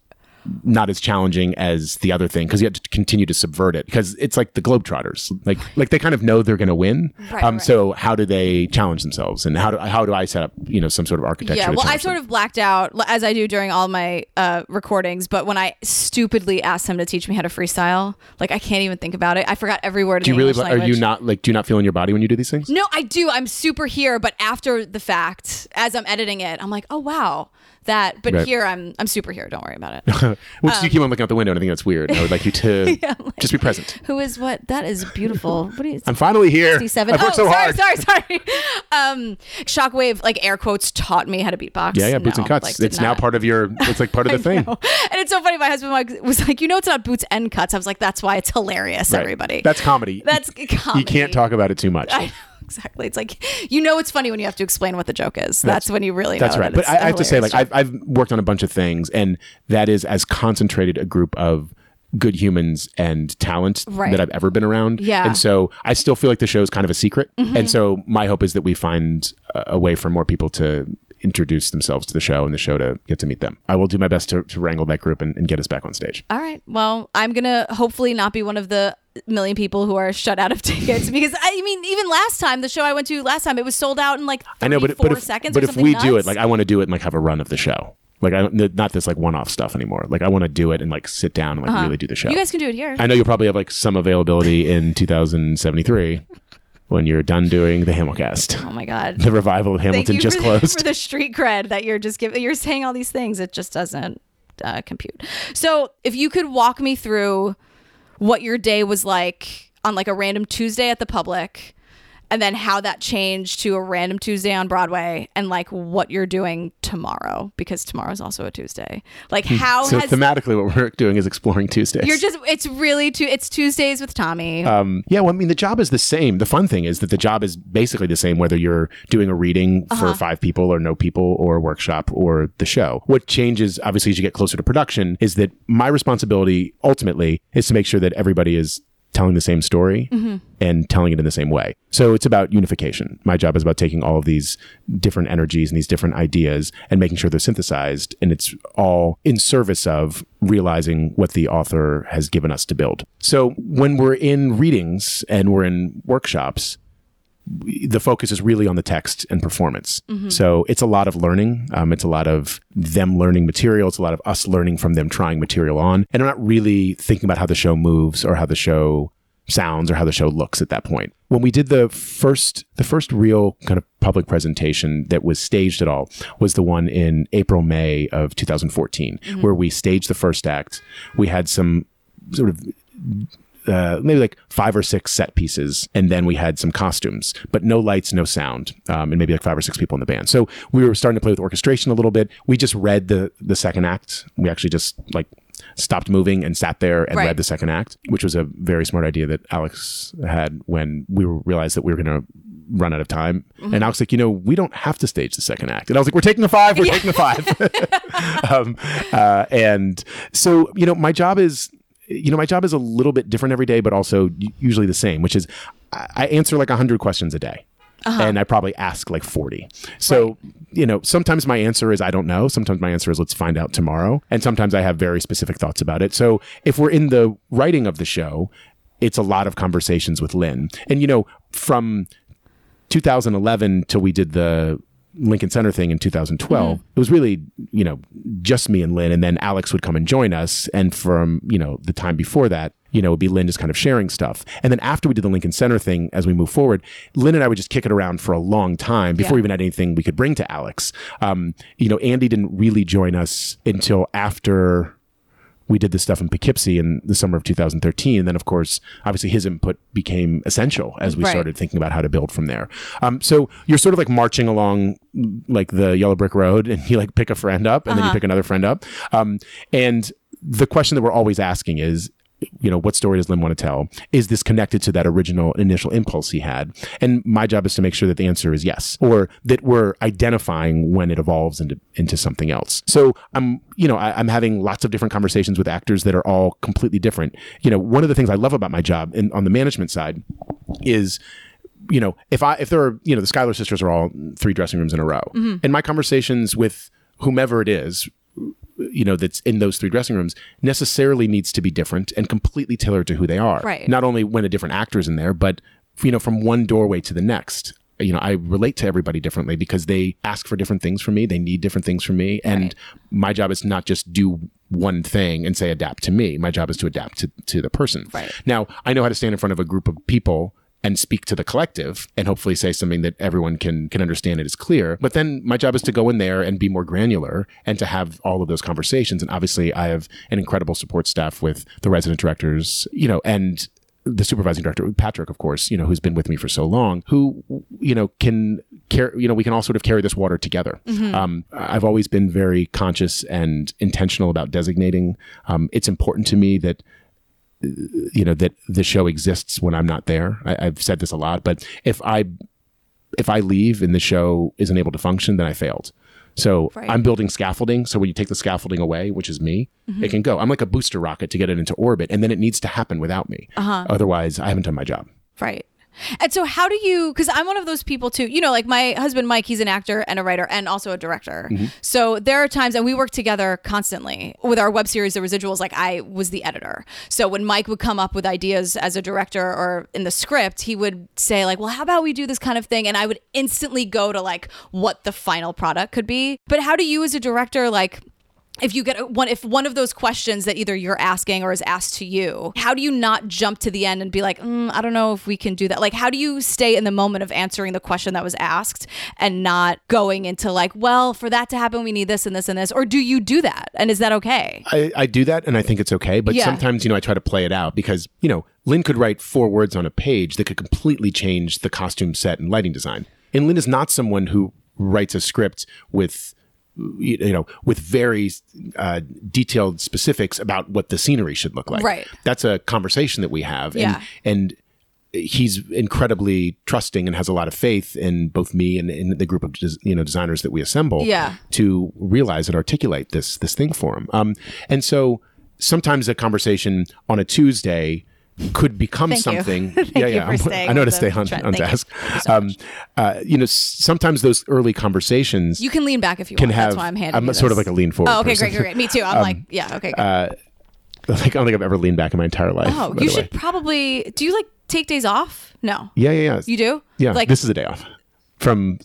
not as challenging as the other thing because you have to continue to subvert it because it's like the Globetrotters, like like they kind of know they're going to win. Right, um, right. So how do they challenge themselves, and how do how do I set up you know some sort of architecture? Yeah, well, I sort them? of blacked out as I do during all my uh, recordings. But when I stupidly asked him to teach me how to freestyle, like I can't even think about it. I forgot every word. Do you really? English Are you not like? Do you not feel in your body when you do these things? No, I do. I'm super here, but after the fact, as I'm editing it, I'm like, oh wow, that. But Right. here, I'm I'm super here. Don't worry about it. Which Um, you keep on looking out the window, and I think that's weird. I would like you to just be present. Who is what? That is beautiful. What do you? I'm finally here. 67. I've worked oh, so sorry, hard. sorry, sorry. Um, Shockwave, like air quotes, taught me how to beatbox. Yeah, yeah, boots No, and cuts. like, it's now part of your. It's like part of the thing. No. And it's so funny. My husband like, was like, you know, it's not boots and cuts. I was like, that's why it's hilarious. Right. Everybody. That's comedy. That's comedy. You can't talk about it too much. Exactly. It's like you know it's funny when you have to explain what the joke is. That's, when you really That's right. that But I, I have to say, like. I've, I've worked on a bunch of things, and that is as concentrated a group of good humans and talent Right. that I've ever been around. Yeah. Mm-hmm. And so I still feel like the show is kind of a secret. And so my hope is that we find a, a way for more people to introduce themselves to the show and the show to get to meet them. I will do my best to, to wrangle that group and, and get us back on stage. All right. Well, I'm gonna hopefully not be one of the million people who are shut out of tickets because I mean, even last time the show I went to last time it was sold out in like I know, but, four but if, seconds. but if we do it, like I want to do it and like have a run of the show. Like I don't, not this like one-off stuff anymore. Like I want to do it and like sit down and like really do the show. Uh-huh. you guys can do it here. I know you'll probably have like some availability in 2073 when you're done doing the Hamilcast. oh my god. The revival of Hamilton just for, closed. for the street cred that you're just giving. You're saying all these things. It just doesn't uh, compute. So, if you could walk me through what your day was like on like a random Tuesday at the public, and then how that changed to a random Tuesday on Broadway, and like what you're doing tomorrow because tomorrow's also a Tuesday. Like how Hmm. so has thematically, what we're doing is exploring Tuesdays. you're just it's really tu- it's Tuesdays with Tommy. um, yeah, well, I mean, the job is the same. The fun thing is that the job is basically the same whether you're doing a reading Uh-huh. for five people or no people or a workshop or the show. What changes, obviously, as you get closer to production, is that my responsibility ultimately is to make sure that everybody is telling the same story mm-hmm. and telling it in the same way. So it's about unification. My job is about taking all of these different energies and these different ideas and making sure they're synthesized. And it's all in service of realizing what the author has given us to build. So when we're in readings and we're in workshops, the focus is really on the text and performance. So it's a lot of learning. Um, it's a lot of them learning material. It's a lot of us learning from them trying material on. And I'm not really thinking about how the show moves or how the show sounds or how the show looks at that point. When we did the first the first real kind of public presentation that was staged at all was the one in April May of 2014 where we staged the first act. We had some sort of uh, maybe like five or six set pieces, and then we had some costumes, but no lights, no sound, um, and maybe like five or six people in the band. So we were starting to play with orchestration a little bit. We just read the the second act. We actually just like stopped moving and sat there and Right. read the second act, which was a very smart idea that Alex had when we realized that we were going to run out of time. Mm-hmm. And Alex like, you know, we don't have to stage the second act. And I was like, we're taking a five. We're taking a five. um, uh, and so, you know, my job is, you know, my job is a little bit different every day, but also usually the same, which is I, answer like 100 questions a day. Uh-huh. And I probably ask like 40. So, you know, sometimes my answer is I don't know. Sometimes my answer is let's find out tomorrow. And sometimes I have very specific thoughts about it. So if we're in the writing of the show, it's a lot of conversations with Lin. And, you know, from 2011 till we did the Lincoln Center thing in 2012, Mm-hmm. it was really, you know, just me and Lin, and then Alex would come and join us. And from, you know, the time before that, you know, it would be Lin just kind of sharing stuff. And then after we did the Lincoln Center thing, as we move forward, Lin and I would just kick it around for a long time before Yeah. we even had anything we could bring to Alex. Um, you know, Andy didn't really join us until after we did this stuff in Poughkeepsie in the summer of 2013. And then, of course, obviously his input became essential as we Right. started thinking about how to build from there. Um, so you're sort of like marching along like the yellow brick road and you like pick a friend up and then you pick another friend up. Um, and the question that we're always asking is, you know, what story does Lin want to tell? Is this connected to that original initial impulse he had? And my job is to make sure that the answer is yes, or that we're identifying when it evolves into into something else. So I'm, you know, I, I'm having lots of different conversations with actors that are all completely different. You know, one of the things I love about my job in, on the management side is you know, if I if there are, you know, the Schuyler sisters are all three dressing rooms in a row. Mm-hmm. And my conversations with whomever it is, you know, that's in those three dressing rooms necessarily needs to be different and completely tailored to who they are. Right. Not only when a different actor's in there, but you know, from one doorway to the next. You know, I relate to everybody differently because they ask for different things from me. They need different things from me. And my job is not just do one thing and say adapt to me. My job is to adapt to, to the person. Right. Now, I know how to stand in front of a group of people and speak to the collective and hopefully say something that everyone can can understand it is clear. But then my job is to go in there and be more granular and to have all of those conversations. And obviously I have an incredible support staff with the resident directors, you know, and the supervising director, Patrick, of course, you know, who's been with me for so long, who, you know, can carry, you know, we can all sort of carry this water together. Um, I've always been very conscious and intentional about designating. Um, it's important to me that you know that the show exists when I'm not there. I, I've said this a lot, but if I if I leave and the show isn't able to function, then I failed. So Right. I'm building scaffolding. So when you take the scaffolding away, which is me, Mm-hmm. it can go. I'm like a booster rocket to get it into orbit, and then it needs to happen without me. Uh-huh. Otherwise, I haven't done my job. Right. And so, how do you? Because I'm one of those people too. You know, like my husband Mike, he's an actor and a writer and also a director. Mm-hmm. So there are times, and we work together constantly with our web series, The Residuals. Like I was the editor. So when Mike would come up with ideas as a director or in the script, he would say like, "Well, how about we do this kind of thing?" And I would instantly go to like what the final product could be. But how do you, as a director, like? If you get one if one of those questions that either you're asking or is asked to you how do you not jump to the end and be like mm, i don't know if we can do that like how do you stay in the moment of answering the question that was asked and not going into like well for that to happen we need this and this and this or do you do that and is that okay I, I do that and I think it's okay. But Yeah. sometimes, you know, I try to play it out because, you know, Lin could write four words on a page that could completely change the costume set and lighting design. And Lin is not someone who writes a script with you know with very uh, detailed specifics about what the scenery should look like Right. that's a conversation that we have and Yeah. and he's incredibly trusting and has a lot of faith in both me and in the group of you know designers that we assemble Yeah. to realize and articulate this this thing for him. Um, and so sometimes a conversation on a Tuesday could become Thank something. Thank yeah, you yeah. for I'm- I know to stay on, on task. You so um, uh, you know, sometimes those early conversations You can lean back if you can want. have. That's why I'm handing I'm sort of like a lean forward. Oh, okay, person. great, great, great. Me too. I'm like, yeah, okay. Uh, like I don't think I've ever leaned back in my entire life. oh, you should way. probably. Do you like take days off? No. Yeah, yeah, yeah. You do? Yeah, Like this is a day off from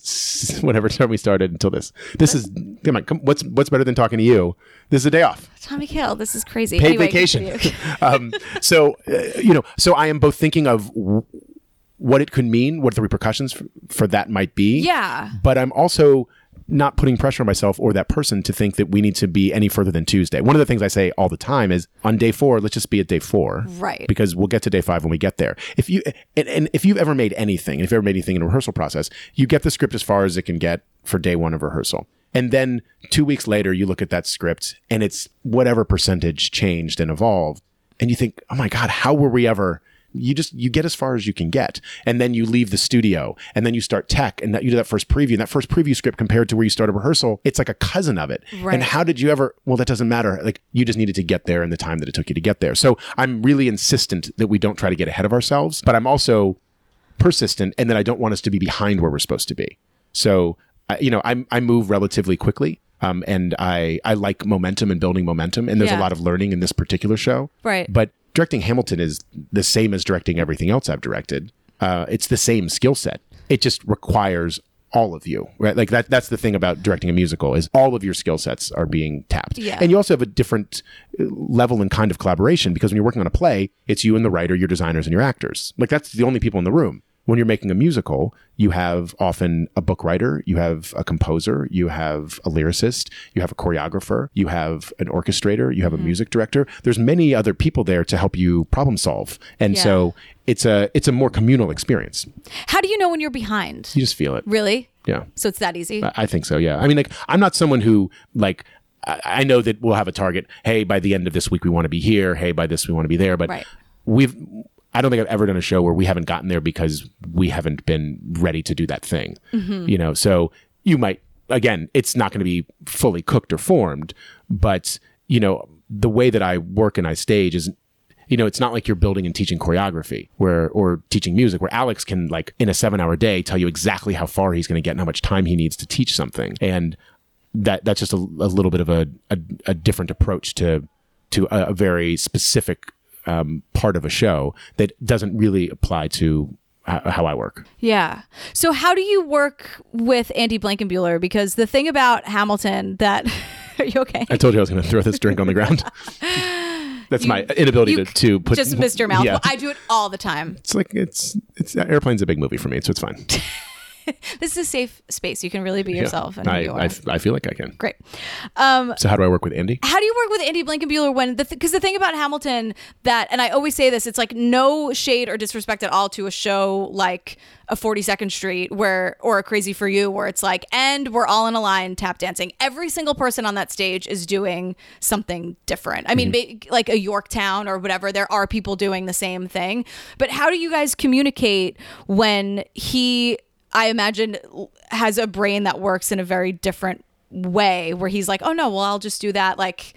whatever time we started until this. This is come on. Come, what's what's better than talking to you? This is a day off. Tommy Kail. This is crazy. paid Anyway, vacation. um, so, uh, you know, so I am both thinking of w- what it could mean, what the repercussions for, for that might be. Yeah. But I'm also not putting pressure on myself or that person to think that we need to be any further than Tuesday. One of the things I say all the time is on day four, let's just be at day four. Right. Because we'll get to day five when we get there. If you, and, and if you've ever made anything, if you've ever made anything in a rehearsal process, you get the script as far as it can get for day one of rehearsal. And then two weeks later, you look at that script and it's whatever percentage changed and evolved. And you think, oh my God, how were we ever? You just, you get as far as you can get. And then you leave the studio and then you start tech and that you do that first preview. And that first preview script compared to where you started rehearsal, it's like a cousin of it. Right. And how did you ever, well, that doesn't matter. Like you just needed to get there in the time that it took you to get there. So I'm really insistent that we don't try to get ahead of ourselves, but I'm also persistent and that I don't want us to be behind where we're supposed to be. So, you know, I, I move relatively quickly. Um, and I, I like momentum and building momentum. And there's Yeah. a lot of learning in this particular show. Right. But directing Hamilton is the same as directing everything else I've directed. Uh, it's the same skill set. It just requires all of you, right? Like that, that's the thing about directing a musical is all of your skill sets are being tapped. Yeah. And you also have a different uh, level and kind of collaboration because when you're working on a play, it's you and the writer, your designers and your actors. Like that's the only people in the room. When you're making a musical, you have often a book writer, you have a composer, you have a lyricist, you have a choreographer, you have an orchestrator, you have a mm-hmm. music director. There's many other people there to help you problem solve. And Yeah. so it's a it's a more communal experience. How do you know when you're behind? You just feel it. Really? Yeah. So it's that easy? I think so. Yeah. I mean, like, I'm not someone who like. I I know that we'll have a target. Hey, by the end of this week, we want to be here. Hey, by this, we want to be there. But Right. we've. I don't think I've ever done a show where we haven't gotten there because we haven't been ready to do that thing. Mm-hmm. You know, so you might again, it's not going to be fully cooked or formed, but you know, the way that I work and I stage is you know, it's not like you're building and teaching choreography where, or teaching music where Alex can like in a seven hour day tell you exactly how far he's going to get and how much time he needs to teach something. And that, that's just a, a little bit of a, a, a different approach to, to a, a very specific, um, part of a show that doesn't really apply to how, I work. Yeah. So how do you work with Andy Blankenbuehler? Because the thing about Hamilton that are you okay? I told you I was going to throw this drink on the ground. That's my inability to, to put just your mouth. Yeah. I do it all the time. it's like it's it's airplane's a big movie for me, so it's fine. This is a safe space. You can really be Yeah. yourself. and I, you. I, I feel like I can. Great. Um, So how do I work with Andy? how do you work with Andy Blankenbuehler when the because the thing about Hamilton that and I always say this it's like no shade or disrespect at all to a show like a 42nd Street where or a Crazy for You where it's like and we're all in a line tap dancing every single person on that stage is doing something different I mean ba- like a Yorktown or whatever there are people doing the same thing but how do you guys communicate when he I imagine has a brain that works in a very different way where he's like, oh no, well, I'll just do that. Like,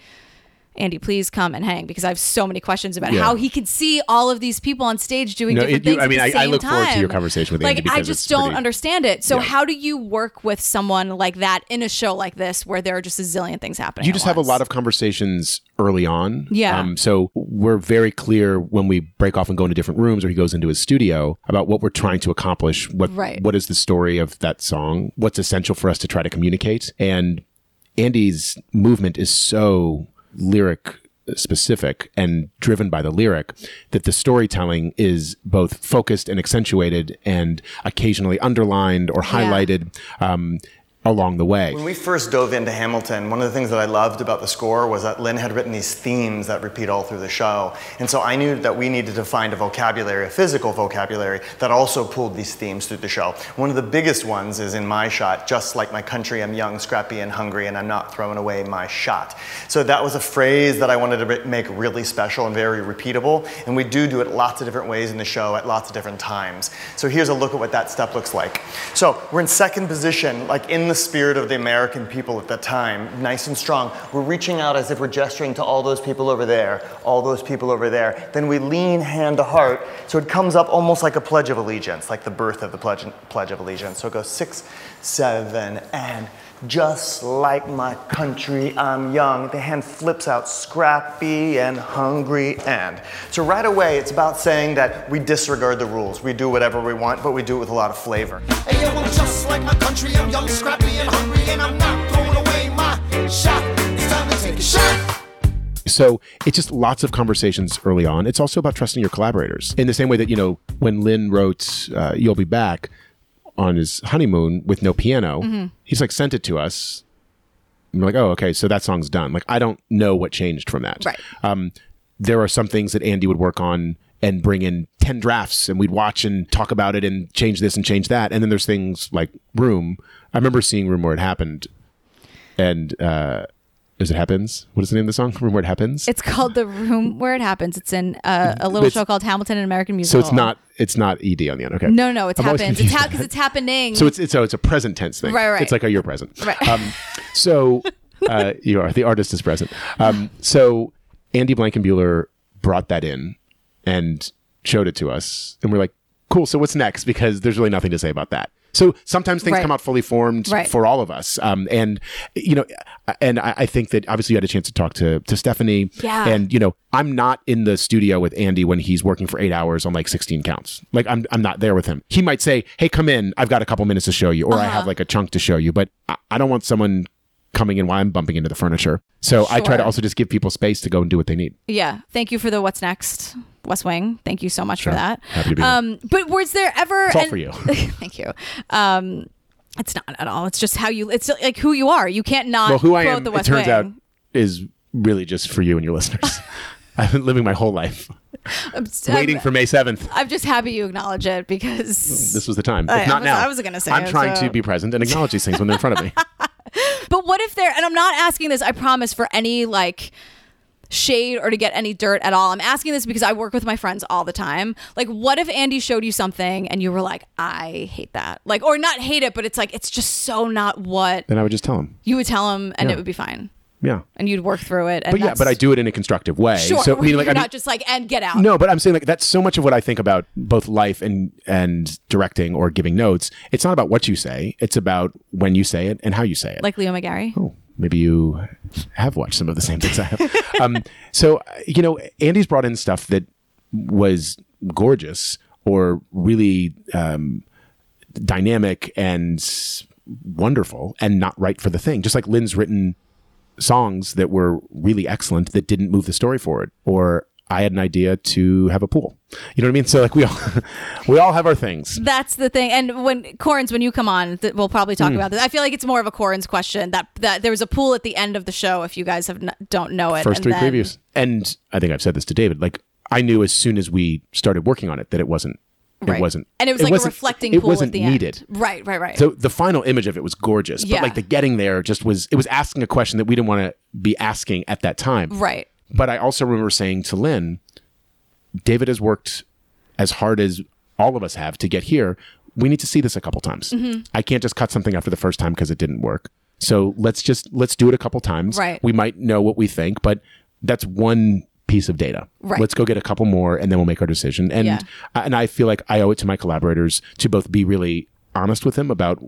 Andy, please come and hang because I have so many questions about Yeah. how he can see all of these people on stage doing No, different it- you- things. I mean, at the I- I same look forward to your conversation with like, Andy I just don't pretty- understand it. So, Yeah. how do you work with someone like that in a show like this where there are just a zillion things happening? you just have a lot of conversations early on. Yeah. Um, so we're very clear when we break off and go into different rooms or he goes into his studio about what we're trying to accomplish. What Right. what is the story of that song? What's essential for us to try to communicate? And Andy's movement is so lyric specific and driven by the lyric that the storytelling is both focused and accentuated and occasionally underlined or highlighted um, along the way. When we first dove into Hamilton, one of the things that I loved about the score was that Lin had written these themes that repeat all through the show. And so I knew that we needed to find a vocabulary, a physical vocabulary, that also pulled these themes through the show. One of the biggest ones is in my shot, just like my country, I'm young, scrappy, and hungry, and I'm not throwing away my shot. So that was a phrase that I wanted to make really special and very repeatable. And we do do it lots of different ways in the show at lots of different times. So here's a look at what that step looks like. So we're in second position, like in the spirit of the American people at that time, nice and strong, we're reaching out as if we're gesturing to all those people over there, all those people over there. Then we lean hand to heart, so it comes up almost like a Pledge of Allegiance, like the birth of the Pledge, pledge of Allegiance. So it goes six, seven, and just like my country, I'm young. The hand flips out scrappy and hungry and. So right away, it's about saying that we disregard the rules. We do whatever we want, but we do it with a lot of flavor. Hey yo, I'm just like my country. I'm young, scrappy, and hungry, and I'm not throwing away my shot. It's time to take a shot. So it's just lots of conversations early on. It's also about trusting your collaborators in the same way that, you know, when Lin wrote uh, You'll Be Back on his honeymoon with no piano, he's like sent it to us. And we're like, oh, okay, so that song's done. Like, I don't know what changed from that. Right. Um, there are some things that Andy would work on and bring in 10 drafts and we'd watch and talk about it and change this and change that. And then there's things like Room. I remember seeing Room where it happened. And, uh, is it happens? What is the name of the song? Room where it happens? It's called The Room Where It Happens. It's in uh, a little It's- show called Hamilton, an American Musical. so it's not it's not ed on the end. Okay. No, no, it's I'm happened. It's confused ha- because it's happening. So it's, it's so it's a present tense thing. Right, right. It's like a you're present. Right. Um, so uh, you are the artist is present. Um, so Andy Blankenbuehler brought that in and showed it to us, and we're like, cool. So what's next? Because there's really nothing to say about that. So sometimes things Right. come out fully formed Right. for all of us, um, and you know, and I, I think that obviously you had a chance to talk to to Stephanie, Yeah. and you know, I'm not in the studio with Andy when he's working for eight hours on like 16 counts. Like I'm, I'm not there with him. He might say, "Hey, come in. I've got a couple minutes to show you," or I Uh-huh. have like a chunk to show you. But I, I don't want someone coming in while I'm bumping into the furniture. So I try to also just give people space to go and do what they need. Yeah. Thank you for the What's Next West Wing. Thank you so much Sure. for that. Happy to be here. um, but was there ever? It's all and- for you. thank you. Um, it's not at all. It's just how you. It's like who you are. You can't not. Well, who I am, The it turns Wing. out, is really just for you and your listeners. I've been living my whole life I'm, waiting I'm, for May 7th. I'm just happy you acknowledge it because. This was the time. I- If not I was- now, I was gonna say I'm it, trying so- to be present and acknowledge these things when they're in front of me. But what if there? And I'm not asking this. I promise for any like shade or to get any dirt at all. I'm asking this because I work with my friends all the time. Like, what if Andy showed you something and you were like, I hate that? Like, or not hate it, but it's like, it's just so not what then I would just tell him. you would tell him and Yeah. it would be fine. Yeah. And you'd work through it. And But yeah, but I do it in a constructive way. Sure. So, I mean, like, you're I mean, not just like, and get out. No, but I'm saying like that's so much of what I think about both life and and directing or giving notes. It's not about what you say; it's about when you say it and how you say it. Like Leo McGarry. oh, maybe you have watched some of the same things I have. um, so you know, Andy's brought in stuff that was gorgeous or really um, dynamic and wonderful, and not right for the thing. Just like Lin's written songs that were really excellent that didn't move the story forward or I had an idea to have a pool. You know what I mean? So like we all we all have our things. That's the thing. And when Korins, when you come on, th- we'll probably talk hmm. about this. I feel like it's more of a Korins question. That that there was a pool at the end of the show. If you guys have n- don't know it, First and three then- previews. And I think I've said this to David. Like I knew as soon as we started working on it that it wasn't Right. it wasn't and it was like a reflecting it pool wasn't at the needed. end. Right, right, right. So the final image of it was gorgeous, yeah. but like the getting there just was it was asking a question that we didn't want to be asking at that time. right. But I also remember saying to Lin, David has worked as hard as all of us have to get here. We need to see this a couple times. Mm-hmm. I can't just cut something after the first time because it didn't work. So let's just let's do it a couple times. Right. We might know what we think, but that's one piece of data. Right. Let's go get a couple more and then we'll make our decision. And Yeah. and I feel like I owe it to my collaborators to both be really honest with them about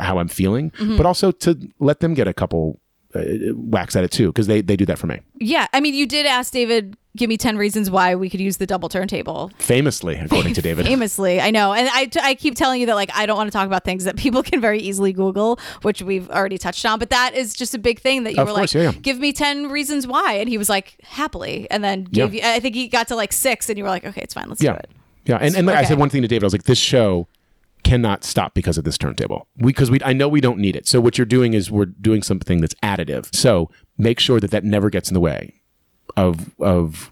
how I'm feeling, Mm-hmm. but also to let them get a couple uh, whacks at it too because they they do that for me. Yeah, I mean, you did ask David, give me ten reasons why we could use the double turntable. Famously, according to David. Famously, I know, and I, I keep telling you that like I don't want to talk about things that people can very easily Google, which we've already touched on. But that is just a big thing that you Of were course, like, yeah, yeah. give me ten reasons why, and he was like, happily, and then gave Yeah. you. I think he got to like six, and you were like, okay, it's fine, let's Yeah. do it. Yeah. And, and like I said one thing to David, I was like, this show cannot stop because of this turntable. Because we, I know we don't need it. So what you're doing is we're doing something that's additive. So make sure that that never gets in the way of, of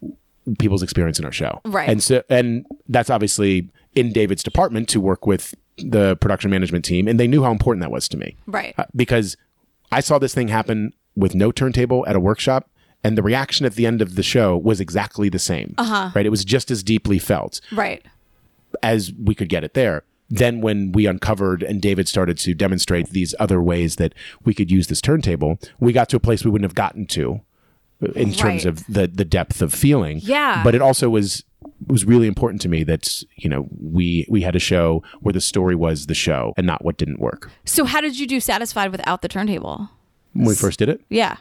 people's experience in our show. Right. And so, and that's obviously in David's department to work with the production management team. And they knew how important that was to me. Right. Uh, because I saw this thing happen with no turntable at a workshop, and the reaction at the end of the show was exactly the same. Uh-huh. Right. It was just as deeply felt Right. as we could get it there. Then when we uncovered and David started to demonstrate these other ways that we could use this turntable, we got to a place we wouldn't have gotten to in terms of the the depth of feeling. Yeah. But it also was was really important to me that you know we we had a show where the story was the show and not what didn't work So how did you do satisfied without the turntable? when we first did it. Yeah.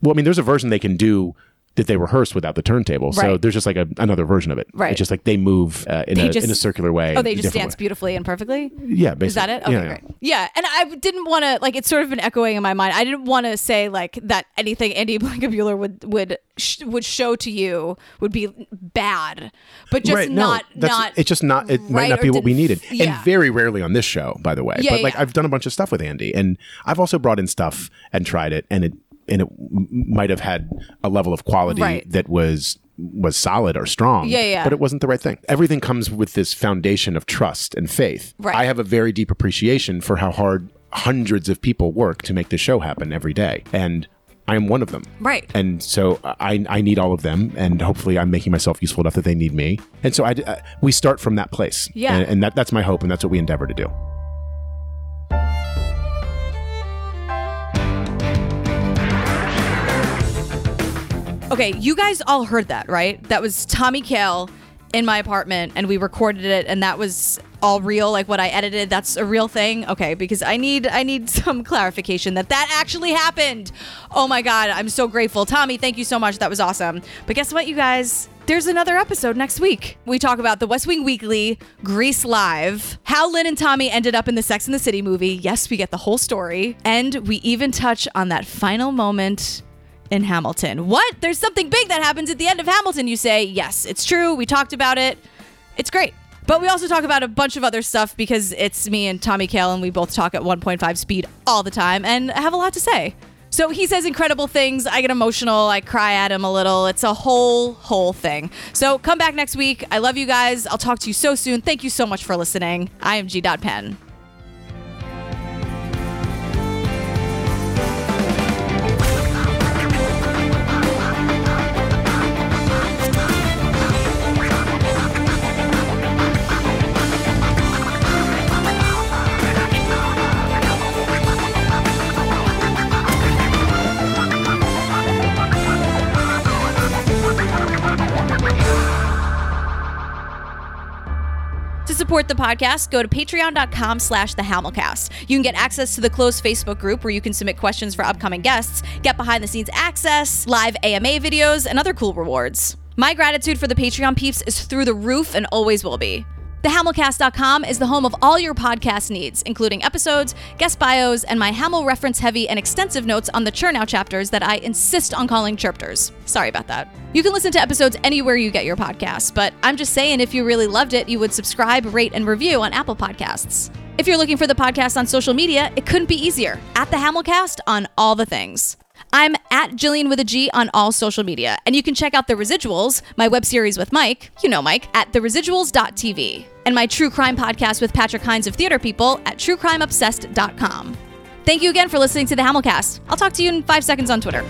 Well, I mean, there's a version they can do that they rehearse without the turntable. So there's just like a, another version of it. Right. It's just like they move uh, in, They a, just- in a circular way. Oh, they just dance way. beautifully and perfectly. Yeah, basically. Is that it? Okay, Yeah, great. Yeah, and I didn't want to like. It's sort of been echoing in my mind. I didn't want to say like that anything Andy Blankenbuehler would would sh- would show to you would be bad, but just right, no, not that's- not. it's just not it might not be what we needed Yeah. and very rarely on this show by the way Yeah, but like i've done a bunch of stuff with andy and i've also brought in stuff and tried it and it and it might have had a level of quality Right. that was was solid or strong Yeah, yeah. but it wasn't the right thing everything comes with this foundation of trust and faith Right. i have a very deep appreciation for how hard hundreds of people work to make this show happen every day and I am one of them. Right. And so I, I need all of them, and hopefully I'm making myself useful enough that they need me. And so I, uh, we start from that place. Yeah. And, and that, that's my hope, and that's what we endeavor to do. Okay, you guys all heard that, right? That was Tommy Kail in my apartment and we recorded it and that was all real like what I edited that's a real thing. Okay, because I need I need some clarification that that actually happened. Oh my god, I'm so grateful. Tommy, thank you so much. That was awesome. But guess what you guys? There's another episode next week. We talk about the West Wing Weekly, Grease Live, how Lin and Tommy ended up in the Sex and the City movie. Yes, we get the whole story. And we even touch on that final moment in Hamilton. What? There's something big that happens at the end of Hamilton, you say. Yes, it's true. We talked about it. It's great. But we also talk about a bunch of other stuff because it's me and Tommy Kail, and we both talk at 1.5 speed all the time and have a lot to say. So he says incredible things. I get emotional. I cry at him a little. It's a whole, whole thing. So come back next week. I love you guys. I'll talk to you so soon. Thank you so much for listening. I am G. support the podcast, go to patreon.com slash the Hamilcast. You can get access to the closed Facebook group where you can submit questions for upcoming guests, get behind the scenes access, live AMA videos, and other cool rewards. My gratitude for the Patreon peeps is through the roof and always will be. TheHamilcast.com is the home of all your podcast needs, including episodes, guest bios, and my Hamil reference heavy and extensive notes on the Chernow chapters that I insist on calling chirpters. Sorry about that. You can listen to episodes anywhere you get your podcasts, but I'm just saying if you really loved it, you would subscribe, rate, and review on Apple Podcasts. If you're looking for the podcast on social media, it couldn't be easier. At the Hamilcast on all the things. I'm at Gillian with a G on all social media, and you can check out The Residuals, my web series with Mike, you know Mike, at theresiduals.tv, and my true crime podcast with Patrick Hinds of Theater People at truecrimeobsessed.com. Thank you again for listening to the Hamilcast. I'll talk to you in five seconds on Twitter.